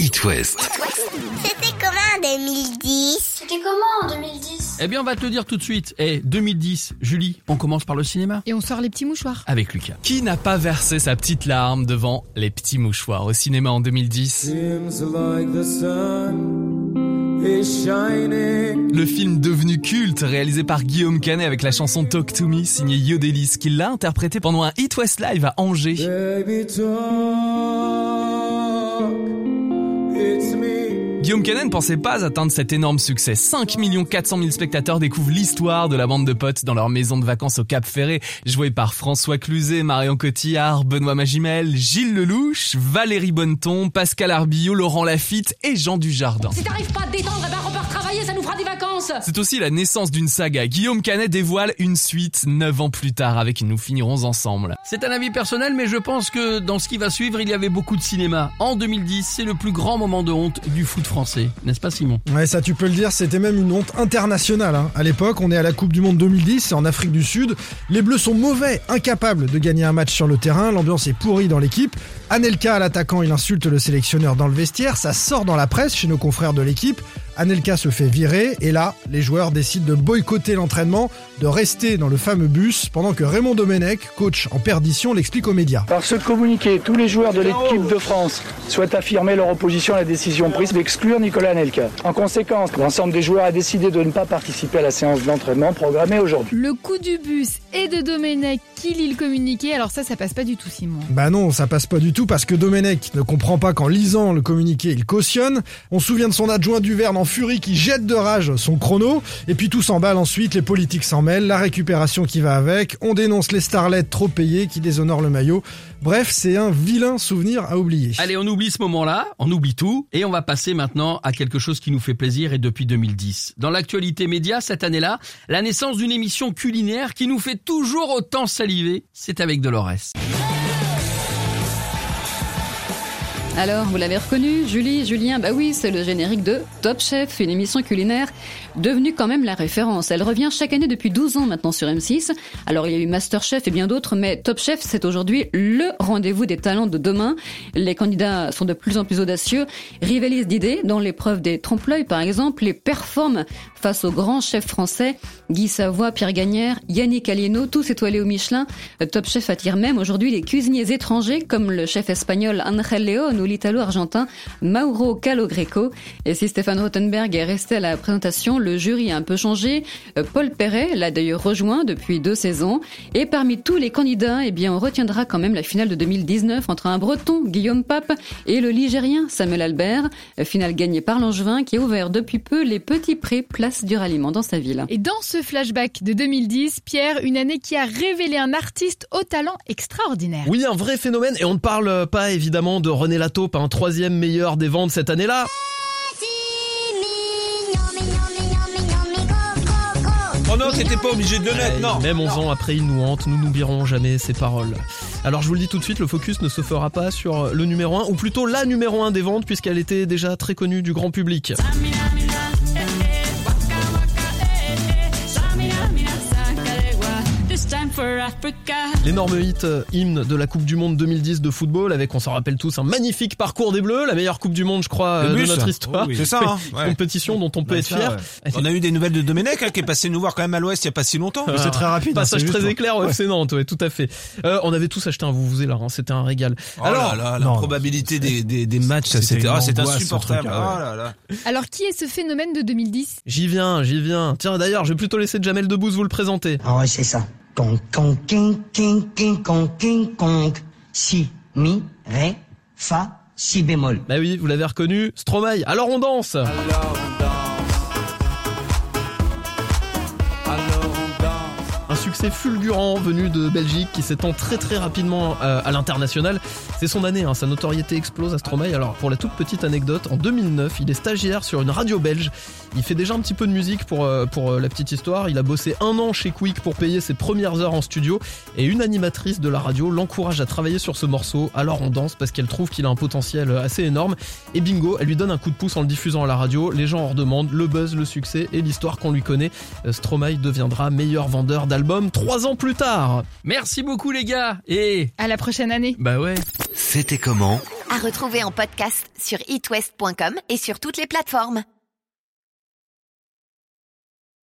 It West. C'était comment en 2010 C'était comment en 2010 Eh bien, on va te le dire tout de suite. Eh, 2010, Julie, on commence par le cinéma Et on sort les petits mouchoirs. avec Lucas. Qui n'a pas versé sa petite larme devant Les Petits Mouchoirs au cinéma en 2010 Seems like the sun is shining. Le film devenu culte réalisé par Guillaume Canet avec la chanson Talk to Me signée Yodelis qui l'a interprété pendant un Hit West Live à Angers. Baby, talk. Guillaume Canet ne pensait pas atteindre cet énorme succès. 5 400 000 spectateurs découvrent l'histoire de la bande de potes dans leur maison de vacances au Cap Ferré, jouée par François Cluzet, Marion Cotillard, Benoît Magimel, Gilles Lelouch, Valérie Bonneton, Pascal Arbillot, Laurent Lafitte et Jean Dujardin. Si t'arrives pas à te détendre, eh ben repars travailler, ça nous fera des vacances C'est aussi la naissance d'une saga. Guillaume Canet dévoile une suite 9 ans plus tard avec Nous finirons ensemble. C'est un avis personnel, mais je pense que dans ce qui va suivre, il y avait beaucoup de cinéma. En 2010, c'est le plus grand moment de honte du foot français. N'est-ce pas, Simon? Ouais, ça tu peux le dire, c'était même une honte internationale. hein. À l'époque, on est à la Coupe du Monde 2010, c'est en Afrique du Sud. Les Bleus sont mauvais, incapables de gagner un match sur le terrain. L'ambiance est pourrie dans l'équipe. Anelka, l'attaquant, il insulte le sélectionneur dans le vestiaire. Ça sort dans la presse chez nos confrères de l'équipe. Anelka se fait virer et là, les joueurs décident de boycotter l'entraînement, de rester dans le fameux bus, pendant que Raymond Domenech, coach en perdition, l'explique aux médias. Par ce communiqué, tous les joueurs de l'équipe de France souhaitent affirmer leur opposition à la décision prise d'exclure Nicolas Anelka. En conséquence, l'ensemble des joueurs a décidé de ne pas participer à la séance d'entraînement programmée aujourd'hui. Le coup du bus et de Domenech qui lit le communiqué, alors ça, ça passe pas du tout, Simon. Bah non, ça passe pas du tout parce que Domenech ne comprend pas qu'en lisant le communiqué, il cautionne. On se souvient de son adjoint Duverne en furie qui jette de rage son chrono. Et puis tout s'emballe ensuite, les politiques s'en mêlent, la récupération qui va avec. On dénonce les starlets trop payés qui déshonorent le maillot. Bref, c'est un vilain souvenir à oublier. Allez, on oublie ce moment-là, on oublie tout, et on va passer maintenant à quelque chose qui nous fait plaisir et depuis 2010. Dans l'actualité média, cette année-là, la naissance d'une émission culinaire qui nous fait toujours autant saliver, c'est avec Dolores. Alors, vous l'avez reconnu, Julie, Julien, bah oui, c'est le générique de Top Chef, une émission culinaire devenue quand même la référence. Elle revient chaque année depuis 12 ans maintenant sur M6. Alors, il y a eu Master Chef et bien d'autres, mais Top Chef, c'est aujourd'hui le rendez-vous des talents de demain. Les candidats sont de plus en plus audacieux, rivalisent d'idées dans l'épreuve des trompe-l'œil, par exemple, et performent face aux grands chefs français, Guy Savoy, Pierre Gagnère, Yannick Alieno, tous étoilés au Michelin. Top Chef attire même aujourd'hui les cuisiniers étrangers comme le chef espagnol Angel León ou l'italo-argentin Mauro Calogreco. Et si Stéphane Rothenberg est resté à la présentation, le jury a un peu changé. Euh, Paul Perret l'a d'ailleurs rejoint depuis deux saisons. Et parmi tous les candidats, eh bien, on retiendra quand même la finale de 2019 entre un breton, Guillaume Pape, et le ligérien, Samuel Albert. Euh, Finale gagnée par l'Angevin qui a ouvert depuis peu les petits prés place du ralliement dans sa ville. Et dans ce flashback de 2010, Pierre, une année qui a révélé un artiste au talent extraordinaire. Oui, un vrai phénomène, et on ne parle pas évidemment de René Un troisième meilleur des ventes cette année-là. Oh non, t'étais pas obligé de le mettre, Ouais, non. Même 11 ans après, il nous hante, nous n'oublierons jamais ses paroles. Alors je vous le dis tout de suite, le focus ne se fera pas sur le numéro 1, ou plutôt la numéro 1 des ventes, puisqu'elle était déjà très connue du grand public. L'énorme hit euh, hymne de la Coupe du Monde 2010 de football, avec, on s'en rappelle tous, un magnifique parcours des Bleus, la meilleure Coupe du Monde, je crois, euh, de notre histoire. Oui, oui. C'est ça, hein, ouais. Compétition dont on peut être fier. On a eu des nouvelles de Domenech hein, qui est passé nous voir quand même à l'ouest il y a pas si longtemps. Ah, Passage très éclair au FC Nantes, ouais, tout à fait. Euh, on avait tous acheté un vous là, hein, c'était un régal. Oh là là, la probabilité des, des, des matchs, C'était ah, c'est insupportable. truc, ah là. Alors, qui est ce phénomène de 2010 J'y viens, j'y viens. Tiens, d'ailleurs, je vais plutôt laisser Jamel Debbouze vous le présenter. Ah ouais, c'est ça. Con. Si, mi, ré, fa, si bémol. Bah oui, vous l'avez reconnu, Stromae. Alors on danse succès fulgurant venu de Belgique qui s'étend très très rapidement euh, à l'international. C'est son année, hein, sa notoriété explose à Stromae. Alors pour la toute petite anecdote, en 2009, il est stagiaire sur une radio belge. Il fait déjà un petit peu de musique pour, euh, pour euh, la petite histoire. Il a bossé un an chez Quick pour payer ses premières heures en studio. Et une animatrice de la radio l'encourage à travailler sur ce morceau. Alors on danse parce qu'elle trouve qu'il a un potentiel assez énorme. Et bingo, elle lui donne un coup de pouce en le diffusant à la radio. Les gens en redemandent, le buzz, le succès et l'histoire qu'on lui connaît. Stromae deviendra meilleur vendeur d'albums trois ans plus tard. Merci beaucoup les gars, et À la prochaine année. bah ouais. C'était comment? À retrouver en podcast sur itwest.com et sur toutes les plateformes.